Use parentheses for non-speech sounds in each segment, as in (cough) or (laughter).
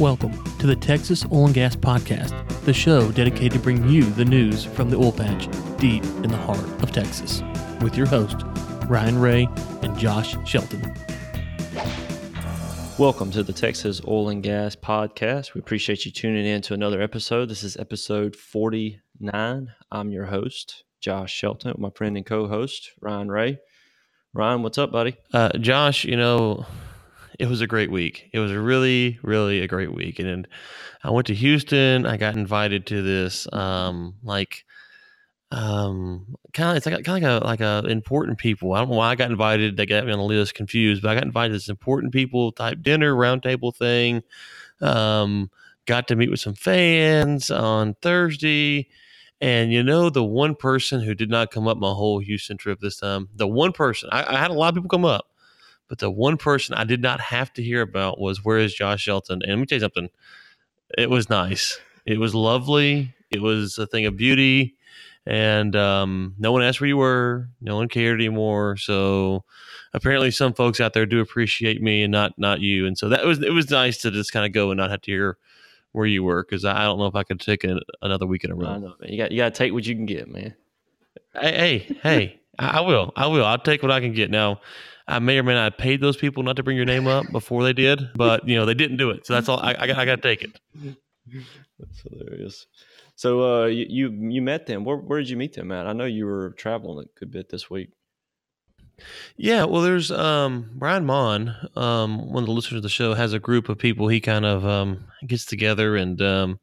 Welcome to the Texas Oil and Gas Podcast, the show dedicated to bring you the news from the oil patch deep in the heart of Texas, with your host, Ryan Ray and Josh Shelton. Welcome to the Texas Oil and Gas Podcast. We appreciate you tuning in to another episode. This is episode 49. I'm your host, Josh Shelton, with my friend and co host, Ryan Ray. Ryan, what's up, buddy? Uh, Josh, you know, it was a great week. It was really, really a great week. And I went to Houston. I got invited to this, um, like, um, kind of it's like kind of like a like a important people. I don't know why I got invited. They got me on the list, confused, but I got invited to this important people type dinner roundtable thing. Um, got to meet with some fans on Thursday. And you know, the one person who did not come up my whole Houston trip this time, the one person, I, I had a lot of people come up, but the one person I did not have to hear about was where is Josh Shelton? And let me tell you something. It was nice. It was lovely. It was a thing of beauty. And um, no one asked where you were. No one cared anymore. So apparently, some folks out there do appreciate me and not not you. And so that was it was nice to just kind of go and not have to hear where you were because I don't know if I could take a, another week in a row. I know, man. You got you got to take what you can get, man. Hey, hey, hey! I, I will. I will. I'll take what I can get. Now, I may or may not have paid those people not to bring your name up before they did, but you know they didn't do it. So that's all. I, I got. I got to take it. That's hilarious. So uh, you, you you met them. Where where did you meet them at? I know you were traveling a good bit this week. Yeah, well, there's um, Brian Mon, um, one of the listeners of the show, has a group of people he kind of um, gets together, and um,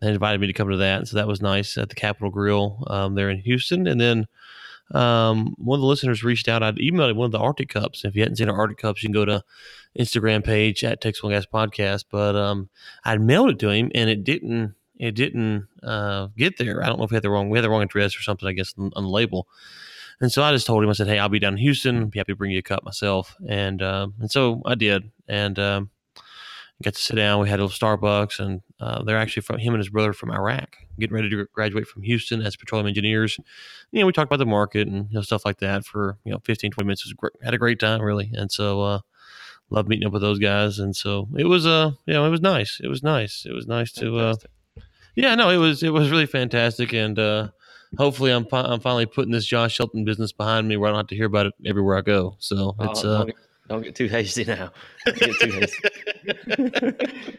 they invited me to come to that. And so that was nice at the Capital Grille um, there in Houston. And then um, one of the listeners reached out. I'd emailed one of the Arctic Cups. If you hadn't seen our Arctic Cups, you can go to Instagram page at Texas Gas Podcast. But um, I'd mailed it to him, and it didn't. It didn't uh, get there. I don't know if we had the wrong we had the wrong address or something. I guess on, the label. And so I just told him, I said, "Hey, I'll be down in Houston. Be happy to bring you a cup myself." And um, and so I did, and um, got to sit down. We had a little Starbucks, and uh, they're actually from him and his brother from Iraq, getting ready to graduate from Houston as petroleum engineers. You know, we talked about the market and you know, stuff like that for you know 15, 20 minutes. It was great. Had a great time, really, and so uh, loved meeting up with those guys. And so it was, uh, you know, it was nice. It was nice. It was nice to, uh, yeah, no, it was it was really fantastic, and uh, hopefully I'm I'm finally putting this Josh Shelton business behind me where I don't have to hear about it everywhere I go. So Oh, it's uh, don't get too hasty now. Too hasty. (laughs)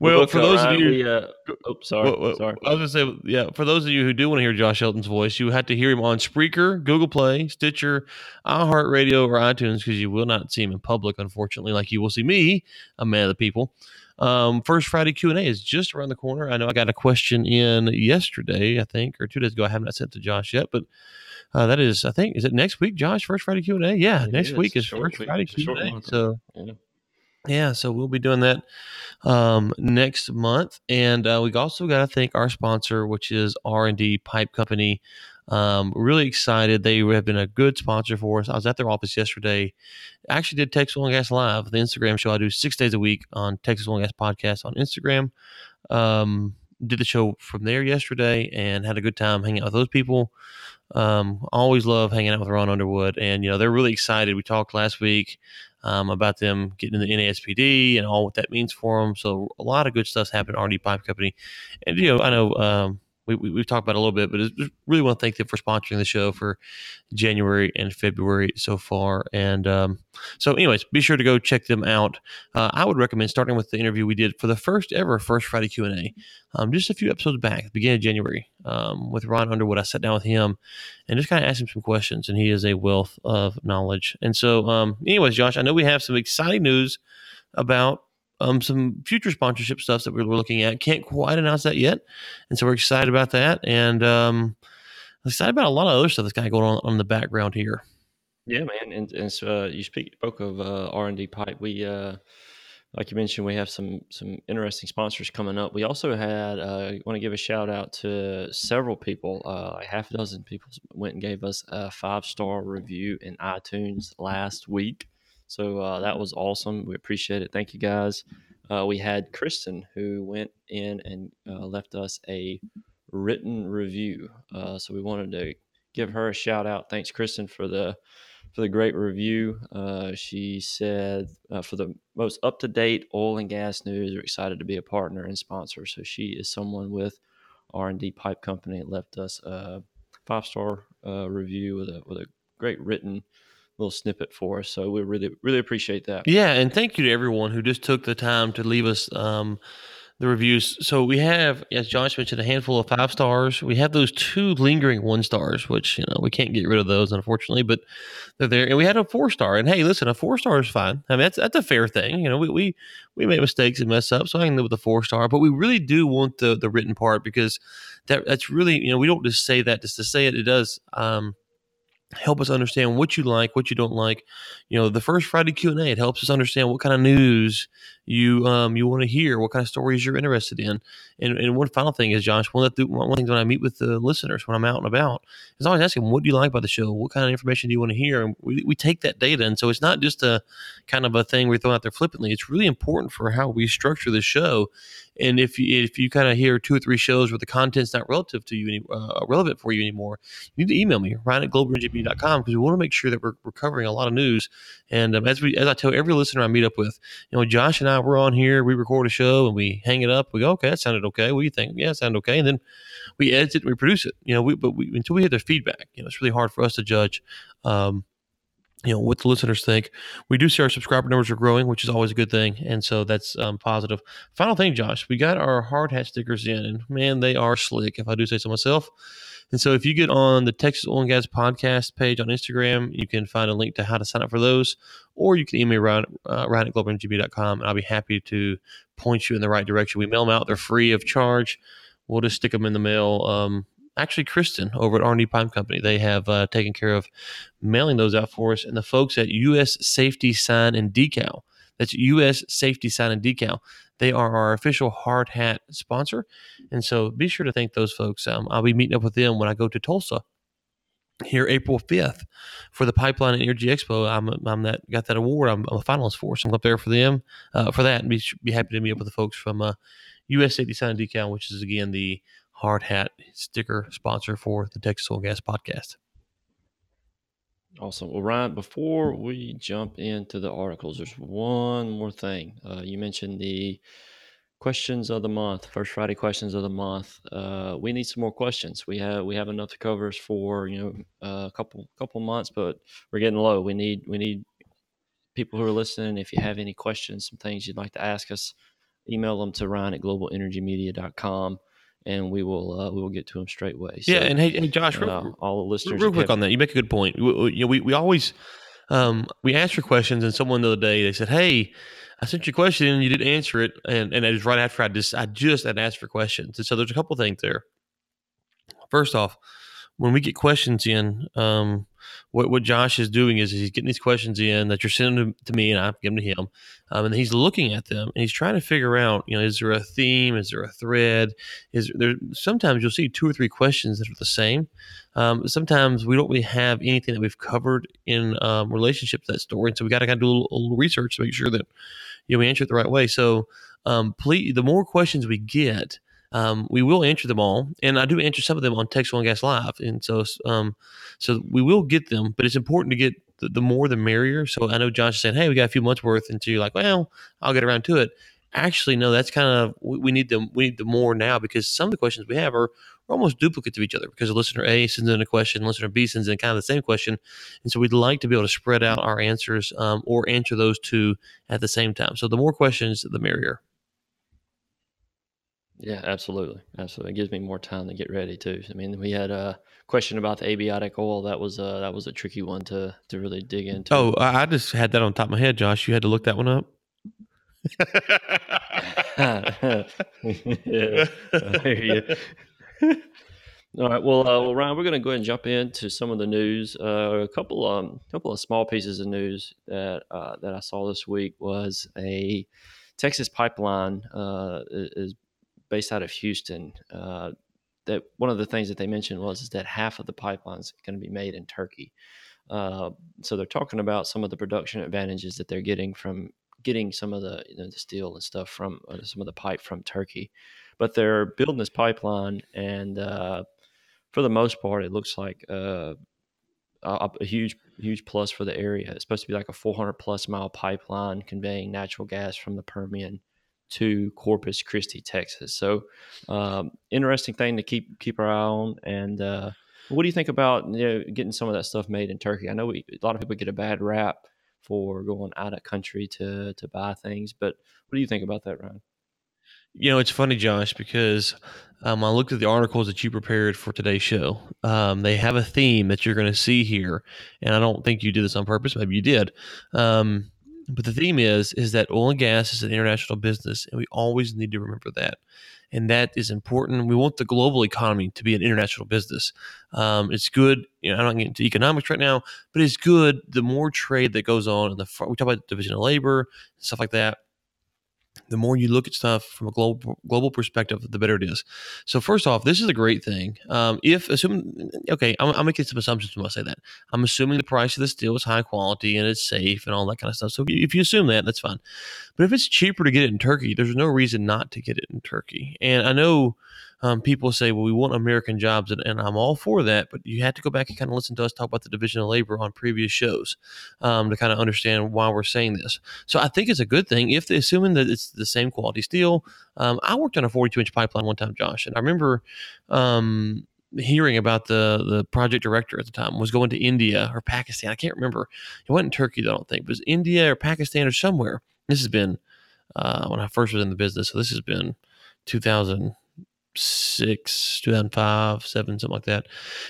well for those of you. we, uh, oh, sorry, Well, well, sorry. I was gonna say, yeah. For those of you who do want to hear Josh Shelton's voice, you had to hear him on Spreaker, Google Play, Stitcher, iHeartRadio, or iTunes because you will not see him in public, unfortunately, like you will see me, a man of the people. Um, first Friday Q and A is just around the corner. I know I got a question in yesterday, I think, or two days ago. I haven't sent to Josh yet, but uh, that is, I think, is it next week, Josh? First Friday Q and A. Yeah, It next is. week is Short first week. Friday Q and A. So Yeah. yeah, so we'll be doing that um, next month, and uh, we also got to thank our sponsor, which is R and D Pipe Company. Um, really excited. They have been a good sponsor for us. I was at their office yesterday. I actually did Texas Oil and Gas Live, the Instagram show I do six days a week on Texas Oil and Gas Podcast on Instagram. Um, did the show from there yesterday and had a good time hanging out with those people. Um, always love hanging out with Ron Underwood, and you know they're really excited. We talked last week um, about them getting in the NASPD and all what that means for them. So a lot of good stuff's happened at R&D Pipe Company, and you know I know um, we, we we've talked about a little bit, but I really want to thank them for sponsoring the show for January and February so far. And um, so, anyways, be sure to go check them out. Uh, I would recommend starting with the interview we did for the first ever First Friday Q and A, um, just a few episodes back, beginning of January, um, with Ron Underwood. I sat down with him and just kind of asked him some questions, and he is a wealth of knowledge. And so, um, anyways, Josh, I know we have some exciting news about um, some future sponsorship stuff that we're looking at. Can't quite announce that yet, and so we're excited about that, and um, excited about a lot of other stuff that's kind of going on on the background here. Yeah, man, and, and so, uh, you speak spoke of uh, R and D pipe. We, uh, like you mentioned, we have some some interesting sponsors coming up. We also had uh, want to give a shout out to several people. Uh, half a dozen people went and gave us a five star review in iTunes last week. So uh, that was awesome. We appreciate it. Thank you guys. Uh, we had Kristen who went in and uh, left us a written review. Uh, so we wanted to give her a shout out. Thanks, Kristen, for the for the great review. Uh, she said uh, for the most up to date oil and gas news, we're excited to be a partner and sponsor. So she is someone with R and D Pipe Company. left us a five star review with a with a great written little snippet for us. So we really really appreciate that. Yeah, and thank you to everyone who just took the time to leave us. Um, the reviews. So we have, as Josh mentioned, a handful of five stars. We have those two lingering one stars, which you know we can't get rid of those, unfortunately, but they're there. And we had a four star. And hey, listen, a four star is fine. I mean, that's that's a fair thing. You know, we we we make mistakes and mess up, so I can live with a four star. But we really do want the the written part because that that's really you know we don't just say that just to say it. It does. Um, help us understand what you like, what you don't like. You know, the first Friday Q and A it helps us understand what kind of news you um you want to hear, what kind of stories you're interested in. And and one final thing is, Josh, one of the one things when I meet with the listeners when I'm out and about is always asking, what do you like about the show? What kind of information do you want to hear? And we, we take that data, and so it's not just a kind of a thing we throw out there flippantly. It's really important for how we structure the show. And if you if you kind of hear two or three shows where the content's not relative to you any, uh, relevant for you anymore, you need to email me Ryan at globalngp.com because we want to make sure that we're, we're covering a lot of news. And um, as we as I tell every listener I meet up with, you know, Josh and I we're on here, we record a show and we hang it up. We go, okay, that sounded okay. What do you think? Yeah, it sounded okay. And then we edit it and we produce it. You know, we but we, until we hear their feedback, you know, it's really hard for us to judge. Um, you know what the listeners think. We do see our subscriber numbers are growing, which is always a good thing, and so that's um, positive. Final thing, Josh, we got our hard hat stickers in, and man, they are slick, if I do say so myself. And so, if you get on the Texas Oil and Gas podcast page on Instagram, you can find a link to how to sign up for those, or you can email Ryan, uh, Ryan at globalngp.com, and I'll be happy to point you in the right direction. We mail them out; they're free of charge. We'll just stick them in the mail. Um, actually Kristen over at R&D Pipe Company. They have uh, taken care of mailing those out for us. And the folks at U.S. Safety Sign and Decal, that's U.S. Safety Sign and Decal, they are our official hard hat sponsor. And so be sure to thank those folks. Um, I'll be meeting up with them when I go to Tulsa here April 5th for the Pipeline and Energy Expo. I'm, I'm that got that award. I'm, I'm a finalist for, so I'm up there for them uh, for that, and be be happy to meet up with the folks from uh, U.S. Safety Sign and Decal, which is again the hard hat sticker sponsor for the Texas Oil Gas Podcast. Awesome. Well, Ryan, before we jump into the articles, there's one more thing. Uh, you mentioned the questions of the month, first Friday questions of the month. Uh, we need some more questions. We have we have enough to cover us for you know a couple couple months, but we're getting low. We need we need people who are listening. If you have any questions, some things you'd like to ask us, email them to Ryan at globalenergymedia.com and we will uh, we will get to them straight away. So, yeah, and hey, hey Josh, real, uh, all the listeners, real quick on that, you make a good point. We, you know, we we always um, we ask for questions, and someone the other day they said, "Hey, I sent you a question and you didn't answer it," and and it was right after I just I just had asked for questions, and so there's a couple things there. First off, when we get questions in, um, what what Josh is doing is he's getting these questions in that you're sending to me and I give them to him, um, and he's looking at them and he's trying to figure out, you know, is there a theme? Is there a thread? Is there sometimes you'll see two or three questions that are the same. Um, sometimes we don't really have anything that we've covered in um, relationship to that story, and so we got to kind of do a little, a little, research to make sure that you know we answer it the right way. So, um, please, the more questions we get um, we will answer them all, and I do answer some of them on Texas and Gas Live, and so um, so we will get them. But it's important to get the, the more the merrier. So I know Josh is saying, "Hey, we got a few months worth," so you're like, "Well, I'll get around to it." Actually, no, that's kind of we, we need them. We need the more now because some of the questions we have are, are almost duplicates of each other because listener A sends in a question, listener B sends in kind of the same question, and so we'd like to be able to spread out our answers um, or answer those two at the same time. So the more questions, the merrier. Yeah, absolutely, absolutely. It gives me more time to get ready too. I mean, we had a question about the abiotic oil. That was uh that was a tricky one to to really dig into. Oh, I just had that on top of my head, Josh. You had to look that one up. yeah, (laughs) All right. Well, uh, well, Ryan, we're going to go ahead and jump into some of the news. Uh, a couple, um, couple of small pieces of news that uh, that I saw this week was a Texas pipeline uh, is based out of Houston. Uh, that one of the things that they mentioned was is that half of the pipeline is going to be made in Turkey. Uh, so they're talking about some of the production advantages that they're getting from getting some of the you know, the steel and stuff from uh, some of the pipe from Turkey. But they're building this pipeline, and uh, for the most part, it looks like uh, a, a, huge huge plus for the area. It's supposed to be like a 400 plus mile pipeline conveying natural gas from the Permian to Corpus Christi, Texas. So, um, interesting thing to keep keep our eye on. And uh, what do you think about you know, getting some of that stuff made in Turkey? I know we, a lot of people get a bad rap for going out of country to to buy things, but what do you think about that, Ryan? You know, it's funny, Josh, because um, I looked at the articles that you prepared for today's show. Um, they have a theme that you're going to see here, and I don't think you did this on purpose. Maybe you did. Um, but the theme is is that oil and gas is an international business, and we always need to remember that. And that is important. We want the global economy to be an international business. Um, it's good. You know, I'm not getting into economics right now, but it's good. The more trade that goes on, and the we talk about division of labor stuff like that the more you look at stuff from a global global perspective, the better it is. So first off, this is a great thing. Um, if assuming okay, I'm, I'm, making some assumptions when I say that. I'm assuming the price of the steel is high quality and it's safe and all that kind of stuff. So if you assume that, that's fine. But if it's cheaper to get it in Turkey, there's no reason not to get it in Turkey. And I know um, people say, well, we want American jobs, and, and, I'm all for that, but you have to go back and kind of listen to us talk about the division of labor on previous shows um, to kind of understand why we're saying this. So I think it's a good thing if assuming that it's the same quality steel. Um, I worked on a 42 inch pipeline one time, Josh, and I remember um, hearing about the the project director at the time was going to India or Pakistan. I can't remember. It wasn't Turkey, I don't think. It was India or Pakistan or somewhere. This has been uh, when I first was in the business. So this has been 2000 six, 2005, seven, something like that.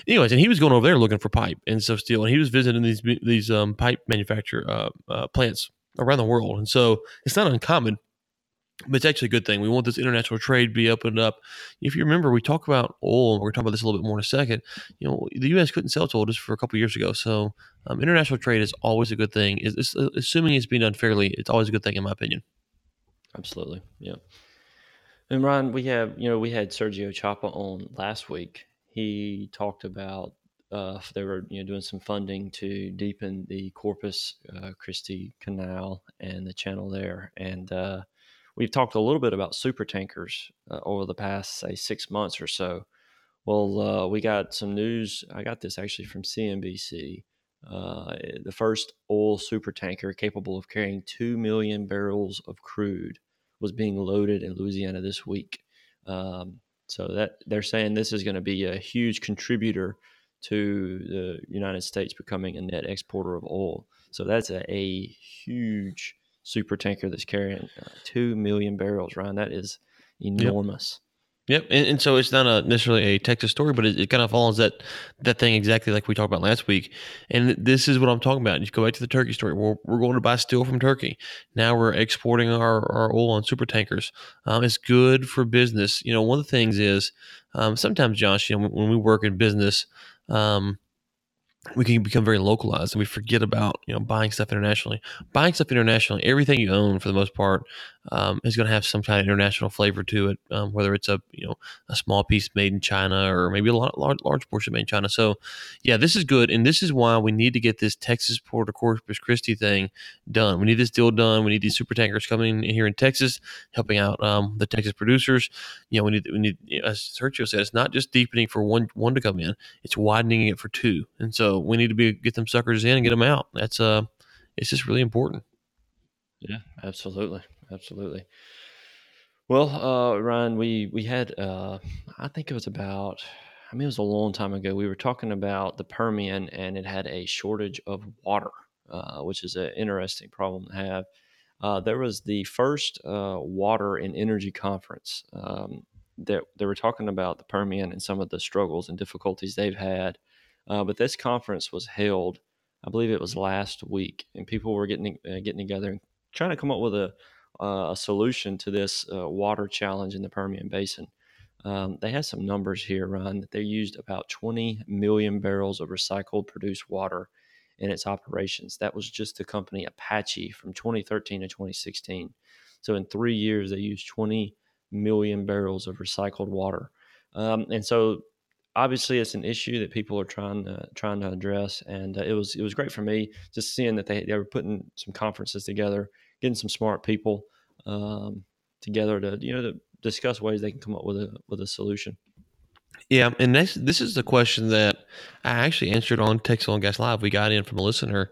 Anyways, and he was going over there looking for pipe and stuff steel, and he was visiting these these um, pipe manufacturer uh, uh, plants around the world, and so it's not uncommon. But it's actually a good thing. We want this international trade to be opened up. If you remember, we talk about oil, we're talk about this a little bit more in a second. You know, the U.S. couldn't sell to oil just for a couple years ago. So, um, international trade is always a good thing. It's, it's, assuming it's being done fairly, it's always a good thing, in my opinion. Absolutely. Yeah. And Ryan, we have, you know, we had Sergio Chapa on last week. He talked about uh, they were, you know, doing some funding to deepen the Corpus uh, Christi Canal and the channel there. And uh, we've talked a little bit about super tankers uh, over the past, say, six months or so. Well, uh, we got some news. I got this actually from CNBC. Uh, the first oil super tanker capable of carrying 2 million barrels of crude was being loaded in Louisiana this week. Um, so that they're saying this is going to be a huge contributor to the United States becoming a net exporter of oil. So that's a, a huge super tanker that's carrying uh, two million barrels. Ryan, that is enormous. Yep. Yep, and, and, so it's not a necessarily a Texas story, but it, it, kind of follows that that thing exactly like we talked about last week. And this is what I'm talking about. You go back to the Turkey story. We're, we're going to buy steel from Turkey. Now we're exporting our, our oil on super tankers. Um, it's good for business. You know, one of the things is um, sometimes, Josh, you know, when, when we work in business, um, we can become very localized and we forget about you know buying stuff internationally buying stuff internationally everything you own for the most part um, is going to have some kind of international flavor to it um, whether it's a you know a small piece made in china or maybe a large, large portion made in china. So yeah this is good and this is why we need to get this texas port of corpus christi thing done. We need this deal done. We need these super tankers coming in here in texas helping out um, the texas producers. You know we need we need as sergio said it's not just deepening for one one to come in it's widening it for two. And so we need to be get them suckers in and get them out. That's uh, it's just really important. Yeah, absolutely, absolutely. Well, uh, Ryan, we we had uh, I think it was about I mean it was a long time ago. We were talking about the Permian and it had a shortage of water, uh, which is an interesting problem to have. Uh, there was the first uh, water and energy conference um, that they were talking about the Permian and some of the struggles and difficulties they've had uh, but this conference was held, I believe it was last week, and people were getting uh, getting together and trying to come up with a uh, a solution to this uh, water challenge in the Permian Basin. Um, they had some numbers here, Ron, that they used about 20 million barrels of recycled produced water in its operations. That was just the company Apache from 2013 to 2016. So in three years, they used 20 million barrels of recycled water. Um, and so obviously it's an issue that people are trying to trying to address and uh, it was it was great for me just seeing that they, they were putting some conferences together getting some smart people um, together to you know to discuss ways they can come up with a with a solution Yeah, and this this is the question that I actually answered on Texas and Gas Live. We got in from a listener,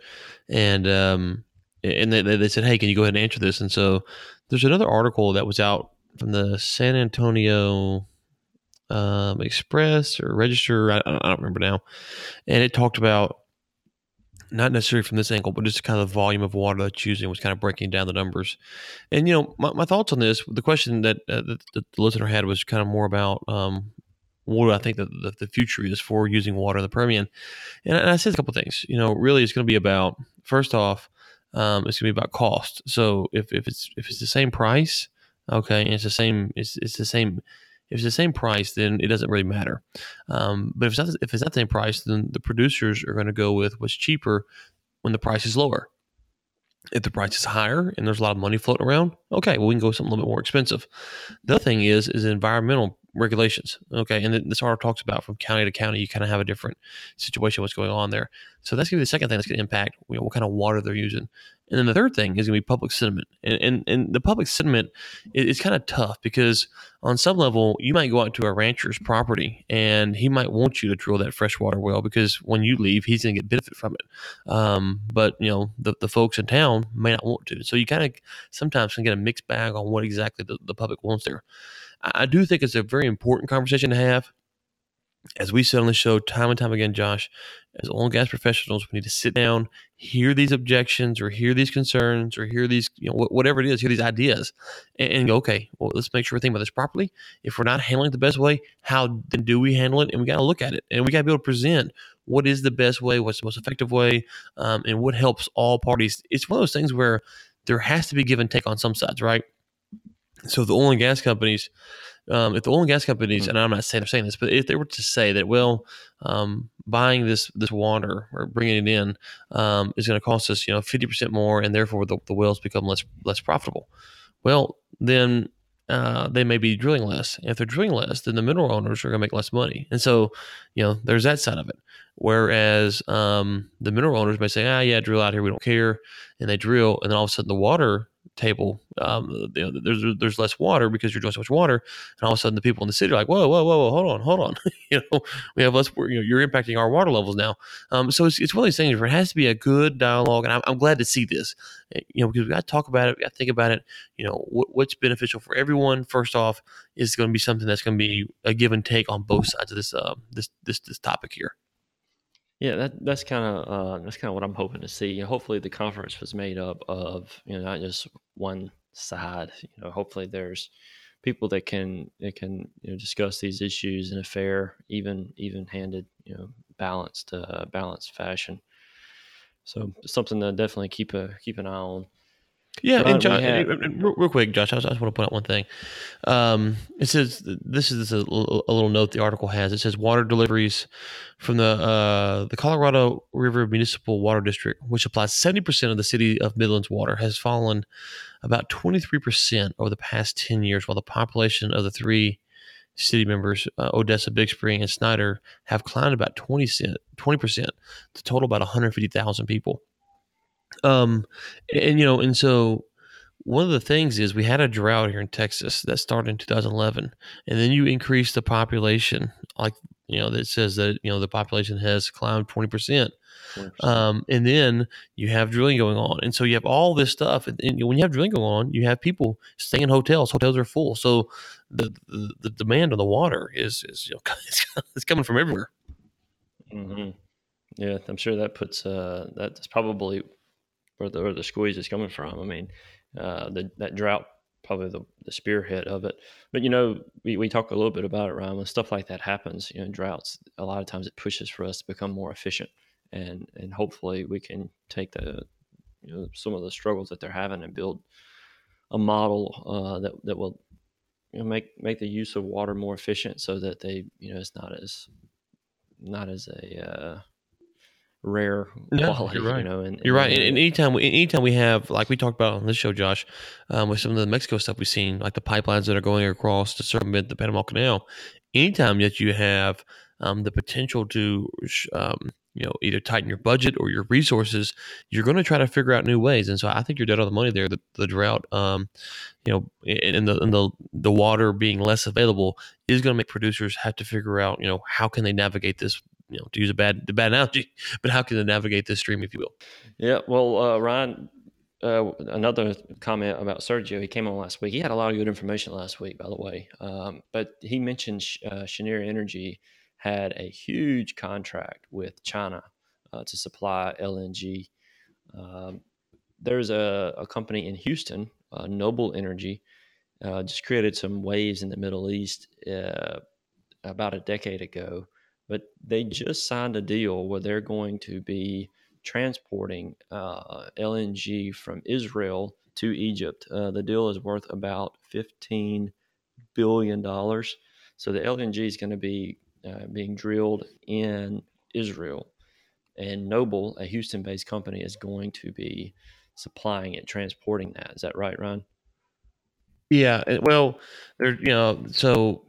and um, and they, they said, "Hey, can you go ahead and answer this?" And so there's another article that was out from the San Antonio um, Express or Register. I, I don't remember now, and it talked about not necessarily from this angle, but just kind of the volume of water that's using was kind of breaking down the numbers. And you know, my, my thoughts on this, the question that, uh, that, the listener had was kind of more about um, what do I think that the, the, future is for using water in the Permian. And, and I said a couple things. You know, really, it's going to be about first off, um, it's going to be about cost. So if, if it's if it's the same price, okay, and it's the same it's it's the same if it's the same price, then it doesn't really matter. Um, but if it's, not, if it's not the same price, then the producers are going to go with what's cheaper when the price is lower. If the price is higher and there's a lot of money floating around, okay, well we can go something a little bit more expensive. The other thing is is environmental regulations. Okay, and this article talks about from county to county, you kind of have a different situation what's going on there. So that's going to be the second thing that's going to impact you know, what kind of water they're using. And then the third thing is going to be public sentiment. And, and, and the public sentiment is, is kind of tough because on some level, you might go out to a rancher's property and he might want you to drill that freshwater well because when you leave, he's going to get benefit from it. Um, but, you know, the, the folks in town may not want to. So you kind of sometimes can get a mixed bag on what exactly the, the public wants there. I do think it's a very important conversation to have. As we said on the show time and time again, Josh, as oil and gas professionals, we need to sit down, hear these objections or hear these concerns or hear these, you know, whatever it is, hear these ideas and, and go, okay, well, let's make sure we're thinking about this properly. If we're not handling it the best way, how then do we handle it? And we got to look at it and we got to be able to present what is the best way, what's the most effective way, um, and what helps all parties. It's one of those things where there has to be give and take on some sides, right? So the oil and gas companies, um, if the oil and gas companies, mm-hmm. and I'm not saying I'm saying this, but if they were to say that, well, um, buying this this water or bringing it in um, is going to cost us, you know, 50 percent more, and therefore the, the wells become less less profitable. Well, then uh, they may be drilling less. And If they're drilling less, then the mineral owners are going to make less money. And so, you know, there's that side of it. Whereas um, the mineral owners may say, ah, yeah, drill out here, we don't care. And they drill, and then all of a sudden the water table. Um, you know, there's there's less water because you're doing so much water, and all of a sudden the people in the city are like, whoa, whoa, whoa, whoa hold on, hold on. (laughs) you know, we have less. You know, you're impacting our water levels now. Um, so it's, it's one of these things where it has to be a good dialogue, and I'm, I'm glad to see this. Eh, you know, because we got to talk about it, we got to think about it. You know, what, what's beneficial for everyone. First off, is going to be something that's going to be a give and take on both sides of this uh, this this this topic here. Yeah, that that's kind of uh, that's kind of what I'm hoping to see. hopefully, the conference was made up of you know not just one side. You know, hopefully there's people that can that can you know discuss these issues in a fair, even even handed, you know, balanced uh, balanced fashion. So something to definitely keep a keep an eye on. Yeah, and Josh, real, quick, Josh, I just, I just, want to point out one thing. Um, it says this is a, a, little note the article has. It says water deliveries from the uh, the Colorado River Municipal Water District, which supplies seventy percent of the city of Midland's water, has fallen about twenty three percent over the past ten years, while the population of the three city members, uh, Odessa, Big Spring, and Snyder, have climbed about 20 percent to total about one hundred fifty thousand people. Um, and you know, and so one of the things is we had a drought here in Texas that started in 2011, and then you increase the population, like you know, that says that you know the population has climbed 20 percent. Um, and then you have drilling going on, and so you have all this stuff. And, and, when you have drilling going on, you have people staying in hotels. Hotels are full, so the the, the demand on the water is is you know (laughs) it's, it's coming from everywhere. Mm-hmm. Yeah, I'm sure that puts uh, that's probably where the, where the squeeze is coming from. I mean, uh, the, that drought probably the, the spearhead of it. But you know, we, we talk a little bit about it, Ryan. When stuff like that happens, you know, droughts, a lot of times it pushes for us to become more efficient, and and hopefully we can take the you know some of the struggles that they're having and build a model uh, that that will you know make make the use of water more efficient, so that they you know it's not as not as a uh, rare yeah, quality. You're right. You know, and, you're right. And, and, anytime, we, anytime we have, like we talked about on this show, Josh, um, with some of the Mexico stuff we've seen, like the pipelines that are going across to circumvent the Panama Canal. Anytime that you have um, the potential to um, you know either tighten your budget or your resources you're going to try to figure out new ways and so i think you're dead on the money there the, the drought um, you know and the and the the water being less available is going to make producers have to figure out you know how can they navigate this you know to use a bad the bad analogy (laughs) but how can they navigate this stream if you will yeah well uh, ryan uh, another comment about Sergio. He came on last week. He had a lot of good information last week, by the way. Um, but he mentioned uh, Cheniere Energy had a huge contract with China uh, to supply LNG. Um, there's a, a, company in Houston, uh, Noble Energy, uh, just created some waves in the Middle East uh, about a decade ago, but they just signed a deal where they're going to be transporting uh, LNG from Israel to Egypt. Uh, the deal is worth about $15 billion. So the LNG is going to be uh, being drilled in Israel. And Noble, a Houston based company, is going to be supplying it, transporting that. Is that right, Ron? Yeah. Well, there, you know, so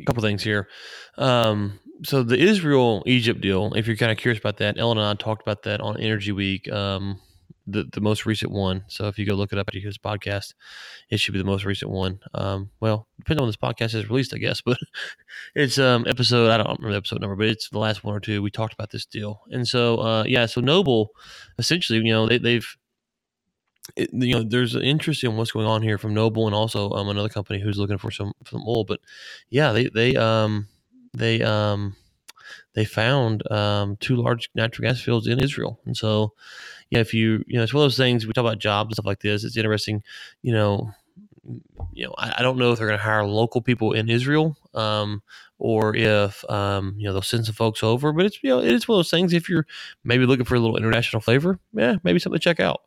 a couple things here. Um, so the Israel Egypt deal, if you're kind of curious about that, Ellen and I talked about that on Energy Week, um, the the most recent one. So if you go look it up at his podcast, it should be the most recent one. Um, well, depends on when this podcast is released, I guess, but (laughs) it's um episode I don't remember the episode number, but it's the last one or two. We talked about this deal, and so uh, yeah, so Noble, essentially, you know, they, they've it, you know, there's an interest in what's going on here from Noble and also um, another company who's looking for some some oil. But yeah, they they um they um they found um, two large natural gas fields in Israel, and so yeah, if you you know it's one of those things we talk about jobs and stuff like this. It's interesting, you know. You know, I, I don't know if they're going to hire local people in Israel, um, or if um, you know they'll send some folks over. But it's you know it is one of those things. If you're maybe looking for a little international flavor, yeah, maybe something to check out.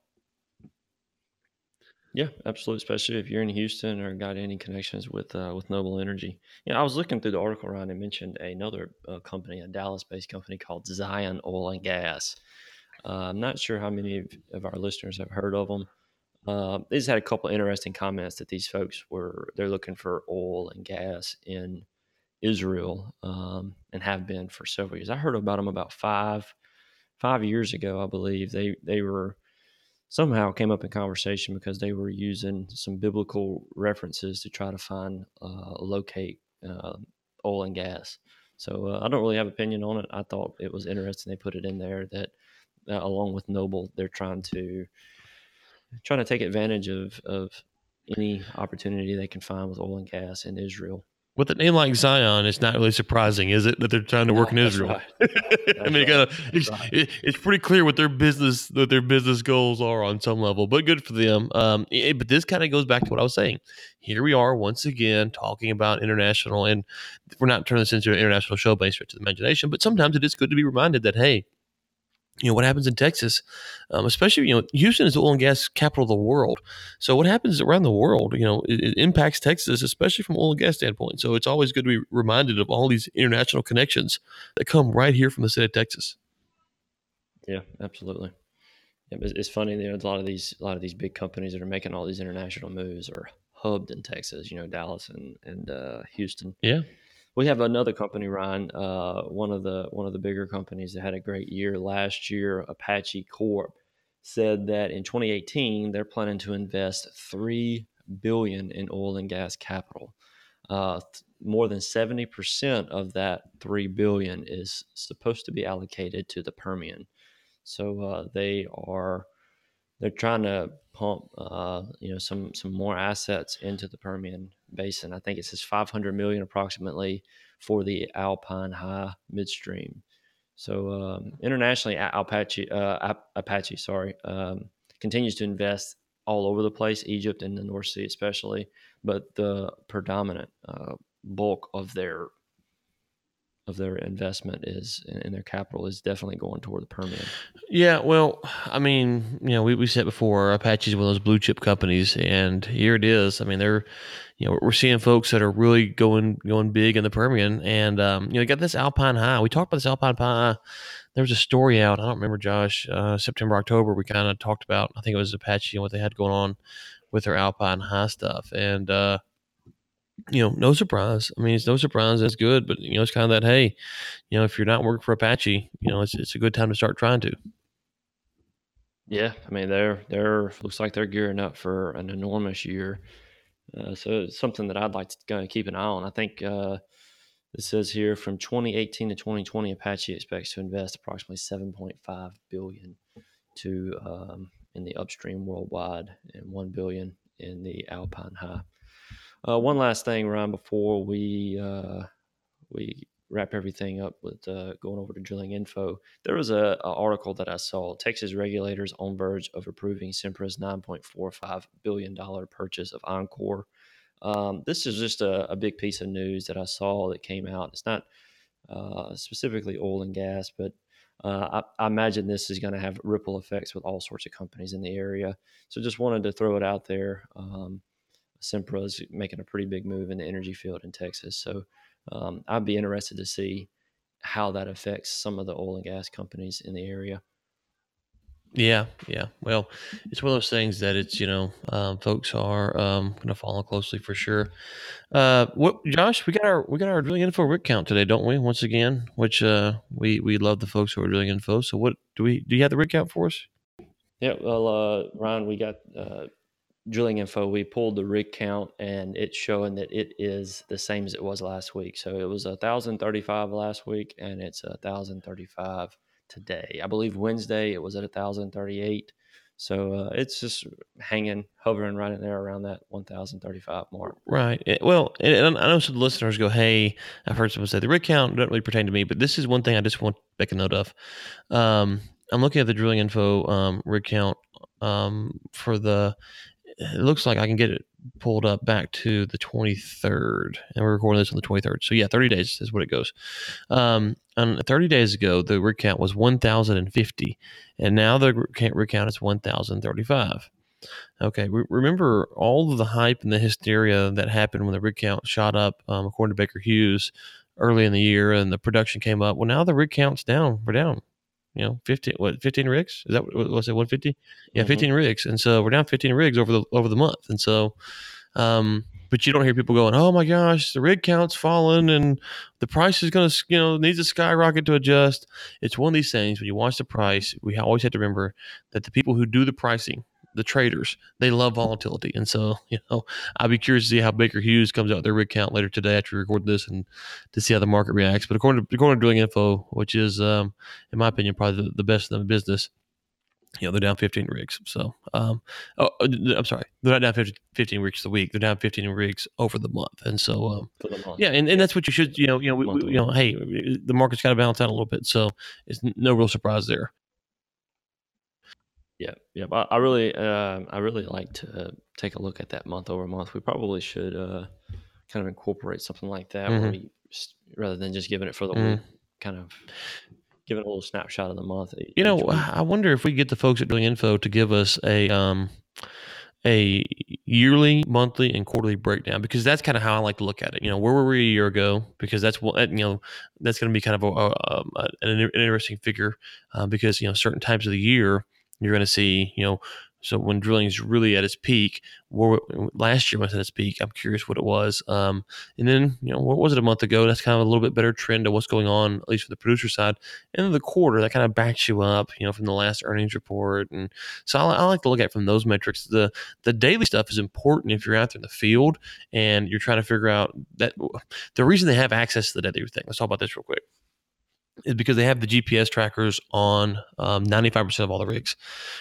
Yeah, absolutely. Especially if you're in Houston or got any connections with uh, with Noble Energy. Yeah, you know, I was looking through the article around and mentioned another uh, company, a Dallas-based company called Zion Oil and Gas. Uh, I'm not sure how many of, of, our listeners have heard of them. Uh, they just had a couple interesting comments that these folks were they're looking for oil and gas in Israel um, and have been for several years. I heard about them about five five years ago, I believe. They they were somehow came up in conversation because they were using some biblical references to try to find uh, locate uh, oil and gas. So uh, I don't really have opinion on it. I thought it was interesting they put it in there that uh, along with Noble, they're trying to trying to take advantage of of any opportunity they can find with oil and gas in Israel with a name like Zion, it's not really surprising, is it, that they're trying to work no, in Israel? Right. (laughs) I mean, right. it's, right. it, it's, pretty clear what their business what their business goals are on some level, but good for them. Um, it, but this kind of goes back to what I was saying. Here we are once again talking about international, and we're not turning this into an international show by stretch of the imagination, but sometimes it is good to be reminded that hey, you know what happens in Texas, um, especially you know Houston is the oil and gas capital of the world. So what happens around the world, you know, it, it, impacts Texas, especially from oil and gas standpoint. So it's always good to be reminded of all these international connections that come right here from the state of Texas. Yeah, absolutely. Yeah, it's funny. You know, a lot of these a lot of these big companies that are making all these international moves are hubbed in Texas. You know, Dallas and and uh, Houston. Yeah we have another company, Ryan, uh, one of the one of the bigger companies that had a great year last year. Apache Corp said that in 2018 they're planning to invest three billion in oil and gas capital. Uh, more than 70% of that 3 billion is supposed to be allocated to the Permian. So uh, they are they're trying to pump uh, you know some some more assets into the Permian Basin. I think it says 500 million approximately for the Alpine High midstream. So um, internationally, Apache uh, Apache sorry um, continues to invest all over the place, Egypt and the North Sea especially, but the predominant uh, bulk of their of their investment is in their capital is definitely going toward the Permian. Yeah, well, I mean, you know, we, we said before, Apache is one of those blue chip companies, and here it is. I mean, they're, you know, we're seeing folks that are really going going big in the Permian, and um, you know, got this Alpine High. We talked about this Alpine High. There was a story out. I don't remember, Josh. Uh, September, October. We kind of talked about. I think it was Apache and what they had going on with their Alpine High stuff, and uh, you know, no surprise. I mean, it's no surprise. That's good, but you know, it's kind of that. Hey, you know, if you're not working for Apache, you know, it's it's a good time to start trying to. Yeah, I mean, they're they're looks like they're gearing up for an enormous year. Uh, so it's something that I'd like to kind of keep an eye on. I think uh, it says here from 2018 to 2020, Apache expects to invest approximately 7.5 billion to um, in the upstream worldwide and 1 billion in the Alpine High. Uh, one last thing, Ryan, before we uh, we wrap everything up with uh, going over to drilling info, there was a, a, article that I saw. Texas regulators on verge of approving Sempra's 9.45 billion dollar purchase of Oncor. Um, this is just a, a, big piece of news that I saw that came out. It's not uh, specifically oil and gas, but uh, I, I, imagine this is going to have ripple effects with all sorts of companies in the area. So just wanted to throw it out there. Um, Sempra is making a pretty big move in the energy field in Texas. So um, I'd be interested to see how that affects some of the oil and gas companies in the area. Yeah, yeah. Well, it's one of those things that it's you know um, folks are um, going to follow closely for sure. Uh, what, Josh? We got our we got our drilling info rig count today, don't we? Once again, which uh, we we love the folks who are drilling info. So, what do we do? You have the rig count for us? Yeah, well, uh, Ron, we got uh, drilling info, we pulled the rig count and it's showing that it is the same as it was last week. So it was 1,035 last week and it's 1,035 today. I believe Wednesday it was at 1,038. So uh, it's just hanging, hovering right in there around that 1,035 mark. Right. Eh, well, and I know some listeners go, hey, I've heard someone say the rig count doesn't really pertain to me, but this is one thing I just want to make a note of. Um, I'm looking at the drilling info um, rig count um, for the it looks like I can get it pulled up back to the 23rd, and we're recording this on the 23rd. So yeah, 30 days is what it goes. Um, and 30 days ago, the rig count was 1,050, and now the rig count is 1,035. Okay, re- remember all of the hype and the hysteria that happened when the rig count shot up, um, according to Baker Hughes, early in the year, and the production came up. Well, now the rig count's down. We're down you know, 15, what, 15 rigs? Is that what was it? 150? Yeah, mm-hmm. 15 rigs. And so we're down 15 rigs over the, over the month. And so, um, but you don't hear people going, oh my gosh, the rig count's fallen and the price is going to, you know, needs a skyrocket to adjust. It's one of these things when you watch the price, we always have to remember that the people who do the pricing, the traders, they love volatility. And so, you know, I'll be curious to see how Baker Hughes comes out with their rig count later today after we record this and to see how the market reacts. But according to, according to Drilling Info, which is, um, in my opinion, probably the, the best in the business, you know, they're down 15 rigs. So, um, oh, uh, I'm sorry, they're not down 15, 15 rigs a week. They're down 15 rigs over the month. And so, um, yeah, and, and that's what you should, you know, you know, we, we, you know, hey, the market's got to balance out a little bit. So it's no real surprise there. Yeah, yeah. I, I really, uh, I really like to take a look at that month over month. We probably should uh, kind of incorporate something like that, mm-hmm. we, rather than just giving it for the mm-hmm. week, kind of giving a little snapshot of the month. You know, week. I wonder if we get the folks at Drilling Info to give us a um, a yearly, monthly, and quarterly breakdown because that's kind of how I like to look at it. You know, where were we a year ago? Because that's what you know that's going to be kind of a, a, a, an interesting figure uh, because you know certain times of the year you're going to see, you know, so when drilling is really at its peak, last year was at its peak. I'm curious what it was. Um, and then, you know, what was it a month ago? That's kind of a little bit better trend of what's going on, at least for the producer side. And the quarter, that kind of backs you up, you know, from the last earnings report. And so I, I like to look at from those metrics. The the daily stuff is important if you're out there in the field and you're trying to figure out that the reason they have access to the daily thing. Let's talk about this real quick is because they have the GPS trackers on um, 95% of all the rigs,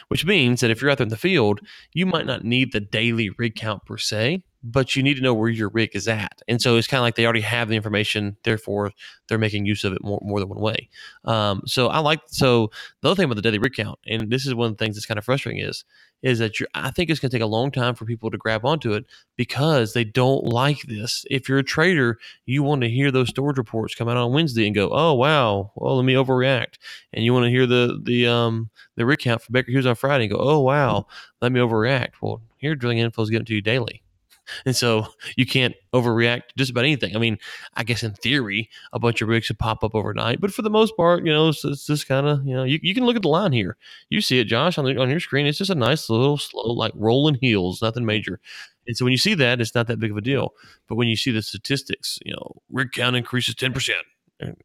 which means that if you're out there in the field, you might not need the daily rig count per se, but you need to know where your rig is at. And so it's kind of like they already have the information, therefore they're making use of it more, more than one way. Um, so I like, so the other thing about the daily rig count, and this is one of the things that's kind of frustrating is, is that you're, I think it's going to take a long time for people to grab onto it because they don't like this. If you're a trader, you want to hear those storage reports come out on Wednesday and go, "Oh wow, well let me overreact," and you want to hear the the um the rig count for Baker Hughes on Friday and go, "Oh wow, let me overreact." Well, here drilling info is getting to you daily. And so you can't overreact just about anything. I mean, I guess in theory, a bunch of rigs could pop up overnight, but for the most part, you know, it's, it's just kind of, you know, you, you can look at the line here. You see it, Josh, on, the, on your screen. It's just a nice little slow, like rolling heels, nothing major. And so when you see that, it's not that big of a deal. But when you see the statistics, you know, rig count increases ten percent,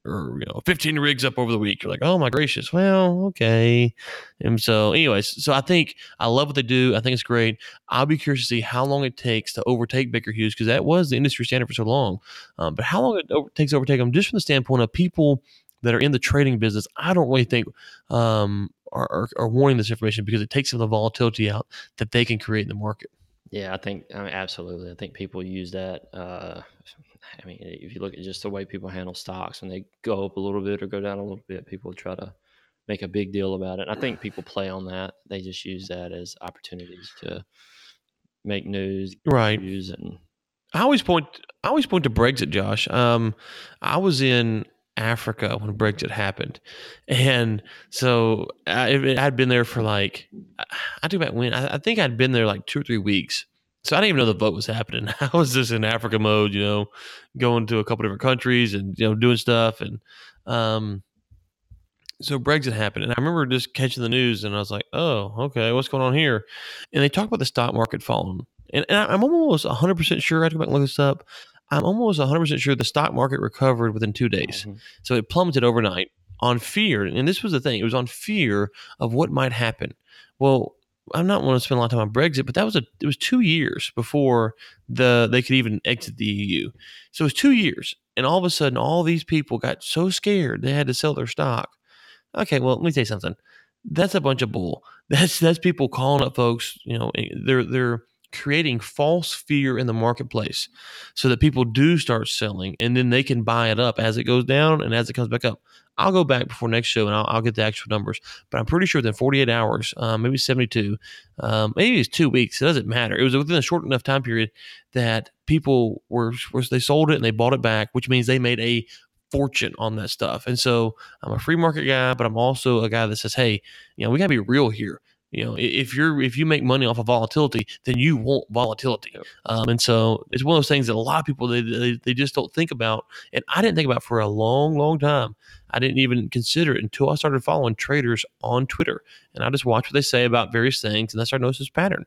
or you know 15 rigs up over the week. You're like oh my gracious. Well okay. And so anyways so i think i love what they do. I think it's great. I'll be curious to see how long it takes to overtake baker hughes because that was the industry standard for so long. Um, but how long it over- takes to overtake them just from the standpoint of people that are in the trading business i don't really think um, are, are, are wanting this information because it takes some of the volatility out that they can create in the market. Yeah, I think I mean, absolutely. I think people use that. Uh, I mean, if you look at just the way people handle stocks, when they go up a little bit or go down a little bit, people try to make a big deal about it. And I think people play on that. They just use that as opportunities to make news, right views, and I always point I always point to Brexit, Josh. Um, I was in Africa when Brexit happened, and so I, I'd been there for like I think about when I, I think I'd been there like two or three weeks. So I didn't even know the vote was happening. (laughs) I was just in Africa mode, you know, going to a couple different countries and you know doing stuff, and um, so Brexit happened, and I remember just catching the news, and I was like, "Oh, okay, what's going on here?" And they talk about the stock market falling, and, and I'm almost 100 percent sure. I had to go back and look this up. I'm almost 100 percent sure the stock market recovered within two days, Mhm. so it plummeted overnight on fear. And this was the thing; it was on fear of what might happen. Well, I'm not want to spend a lot of time on Brexit, but that was a it was two years before the they could even exit the EU. So it was two years, and all of a sudden, all these people got so scared they had to sell their stock. Okay, well, let me tell you something. That's a bunch of bull. (laughs) That's that's people calling up folks. You know, eh, they're they're creating false fear in the marketplace so that people do start selling and then they can buy it up as it goes down and as it comes back up. I'll go back before next show and I'll, I'll get the actual numbers, but I'm pretty sure within 48 hours, um, maybe 72, um, maybe it's two weeks. It doesn't matter. It was within a short enough time period that people were, were they sold it and they bought it back, which means they made a fortune on that stuff. And so I'm a free market guy, but I'm also a guy that says, hey, you know, we got to be real here. You know, if you're if you make money off of volatility, then you want volatility. Um, and so it's one of those things that a lot of people they, they they just don't think about, and I didn't think about for a long, long time. I didn't even consider it until I started following traders on Twitter, and I just watch what they say about various things, and I started noticing this pattern.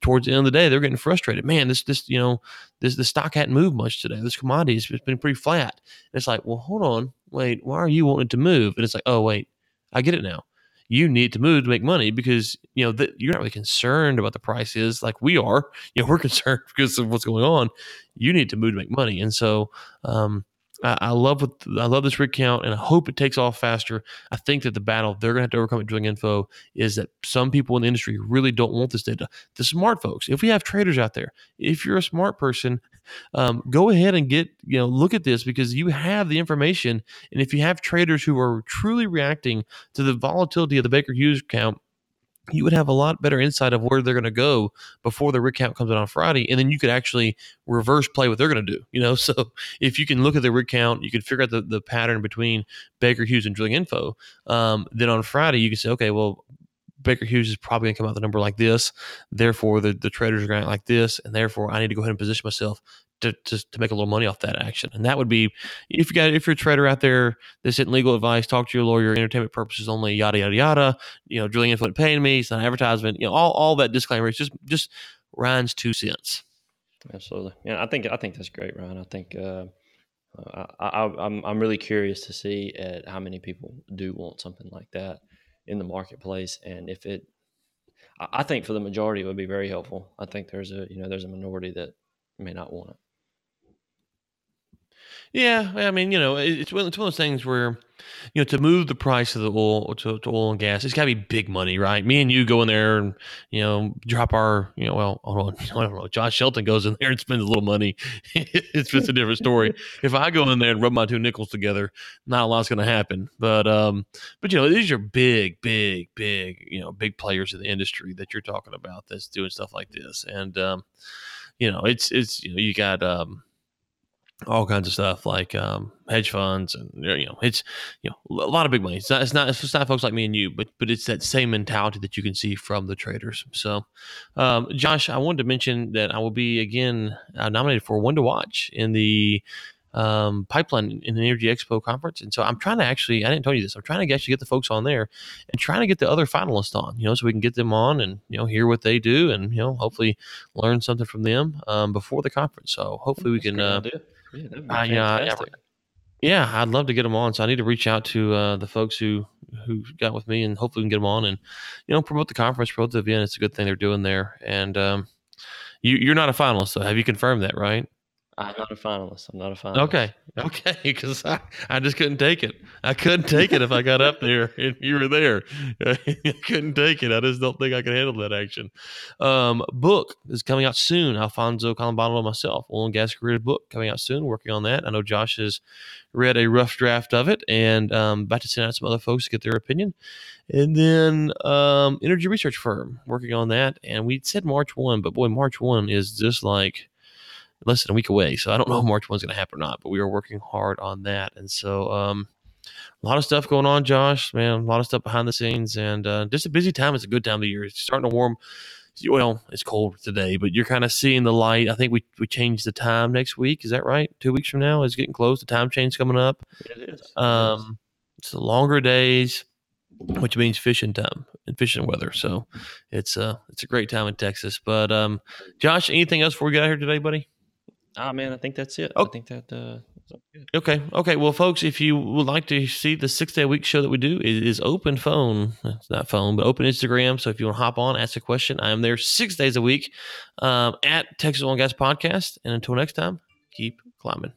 Towards the end of the day, they're getting frustrated. Man, this this you know this the stock hadn't moved much today. This commodity has been pretty flat. And it's like, well, hold on, wait, why are you wanting it to move? And it's like, oh wait, I get it now. You need to move to make money because you know that you're not really concerned about the prices like we are. (laughs) You know, we're concerned (laughs) because of what's going on. You need to move to make money, and so um, I, I love what I love this rig count, and I hope it takes off faster. I think that the battle they're going to have to overcome at Drilling Info is that some people in the industry really don't want this data. The smart folks, if we have traders out there, if you're a smart person, um, go ahead and get you know look at this because you have the information, and if you have traders who are truly reacting to the volatility of the Baker Hughes count. You would have a lot better insight of where they're going to go before the rig count comes out on Friday, and then you could actually reverse play what they're going to do. You know, (laughs) so if you can look at the rig count, you can figure out the, the pattern between Baker Hughes and Drilling Info. Um, then on Friday, you can say, okay, well, Baker Hughes is probably going to come out the number like this. Therefore, the, the traders are going to like this, and therefore, I need to go ahead and position myself to, to, to make a little money off that action. And that would be if you got if you're a trader out there, this isn't legal advice. Talk to your lawyer. Entertainment purposes only. Yada yada yada. You know, Drilling isn't paying me. It's not advertisement. You know, all all that disclaimer. It's just just Ryan's two cents. Absolutely. Yeah, I think I think that's great, Ryan. I think uh, I, I, I'm I'm really curious to see at how many people do want something like that in the marketplace, and if it. I think for the majority it would be very helpful. I think there's a you know there's a minority that may not want it. Yeah, I mean, you know, it's one, of those things where, you know, to move the price of the oil to, to oil and gas, it's got to be big money, right? Me and you go in there and you know drop our, you know, well, I don't know. (laughs) Josh Shelton goes in (laughs) there and spends a little money. (laughs) it's just a different story. if I go in there and rub my two nickels together, not a lot's going to happen. But, um, but you know, these are big, big, big, you know, big players in the industry that you're talking about that's doing stuff like this, and um, you know, it's it's you know, you got um all kinds of stuff like um, hedge funds and you know it's you know a lot of big money. It's not it's not it's not folks like me and you, but but it's that same mentality that you can see from the traders. So, um, Josh, I wanted to mention that I will be again uh, nominated for one to watch in the um, pipeline in the Energy Expo conference. And so I'm trying to actually, I didn't tell you this, I'm trying to actually get the folks on there and trying to get the other finalists on, you know, so we can get them on and, you know, hear what they do and, you know, hopefully learn something from them um, before the conference. So hopefully we That's a can, uh, idea. Yeah, that'd be uh, yeah, yeah, fantastic. yeah, I'd love to get them on. So I need to reach out to uh, the folks who who got with me, and hopefully we can get them on and you know promote the conference, promote the event. It's a good thing they're doing there. And um, you you're not a finalist, so have you confirmed that, right? I'm not a finalist. I'm not a finalist. Okay, okay, (laughs) because I, I just couldn't take it. I couldn't take it if I got up (laughs) there and you were there. (laughs) I couldn't take it. I just don't think I could handle that action. Um, book is coming out soon. Alfonso Colombano and myself, oil and gas career book coming out soon. Working on that. I know Josh has read a rough draft of it and um, about to send out some other folks to get their opinion. And then um, energy research firm working on that. And we said March one, but boy, March one is just like less than a week away. So I don't know if March one's going to happen or not, but we are working hard on that. And so, um, a lot of stuff going on, Josh, man, a lot of stuff behind the scenes and, uh, just a busy time. It's a good time of the year. It's starting to warm. Well, it's cold today, but you're kind of seeing the light. I think we, we changed the time next week. Is that right? Two weeks from now, it's getting close. The time change coming up. It is. Is. Um, it's the longer days, which means fishing time and fishing weather. So it's uh it's a great time in Texas. But um, Josh, anything else before we get out here today, buddy? Ah, man, I think that's it. Oh. I think that uh. Okay. Okay. Well, folks, if you would like to see the six day a week show that we do, it is open phone. It's not phone, but open Instagram. So if you want to hop on, ask a question, I am there six days a week um, at Texas Oil and Gas Podcast. And until next time, keep climbing.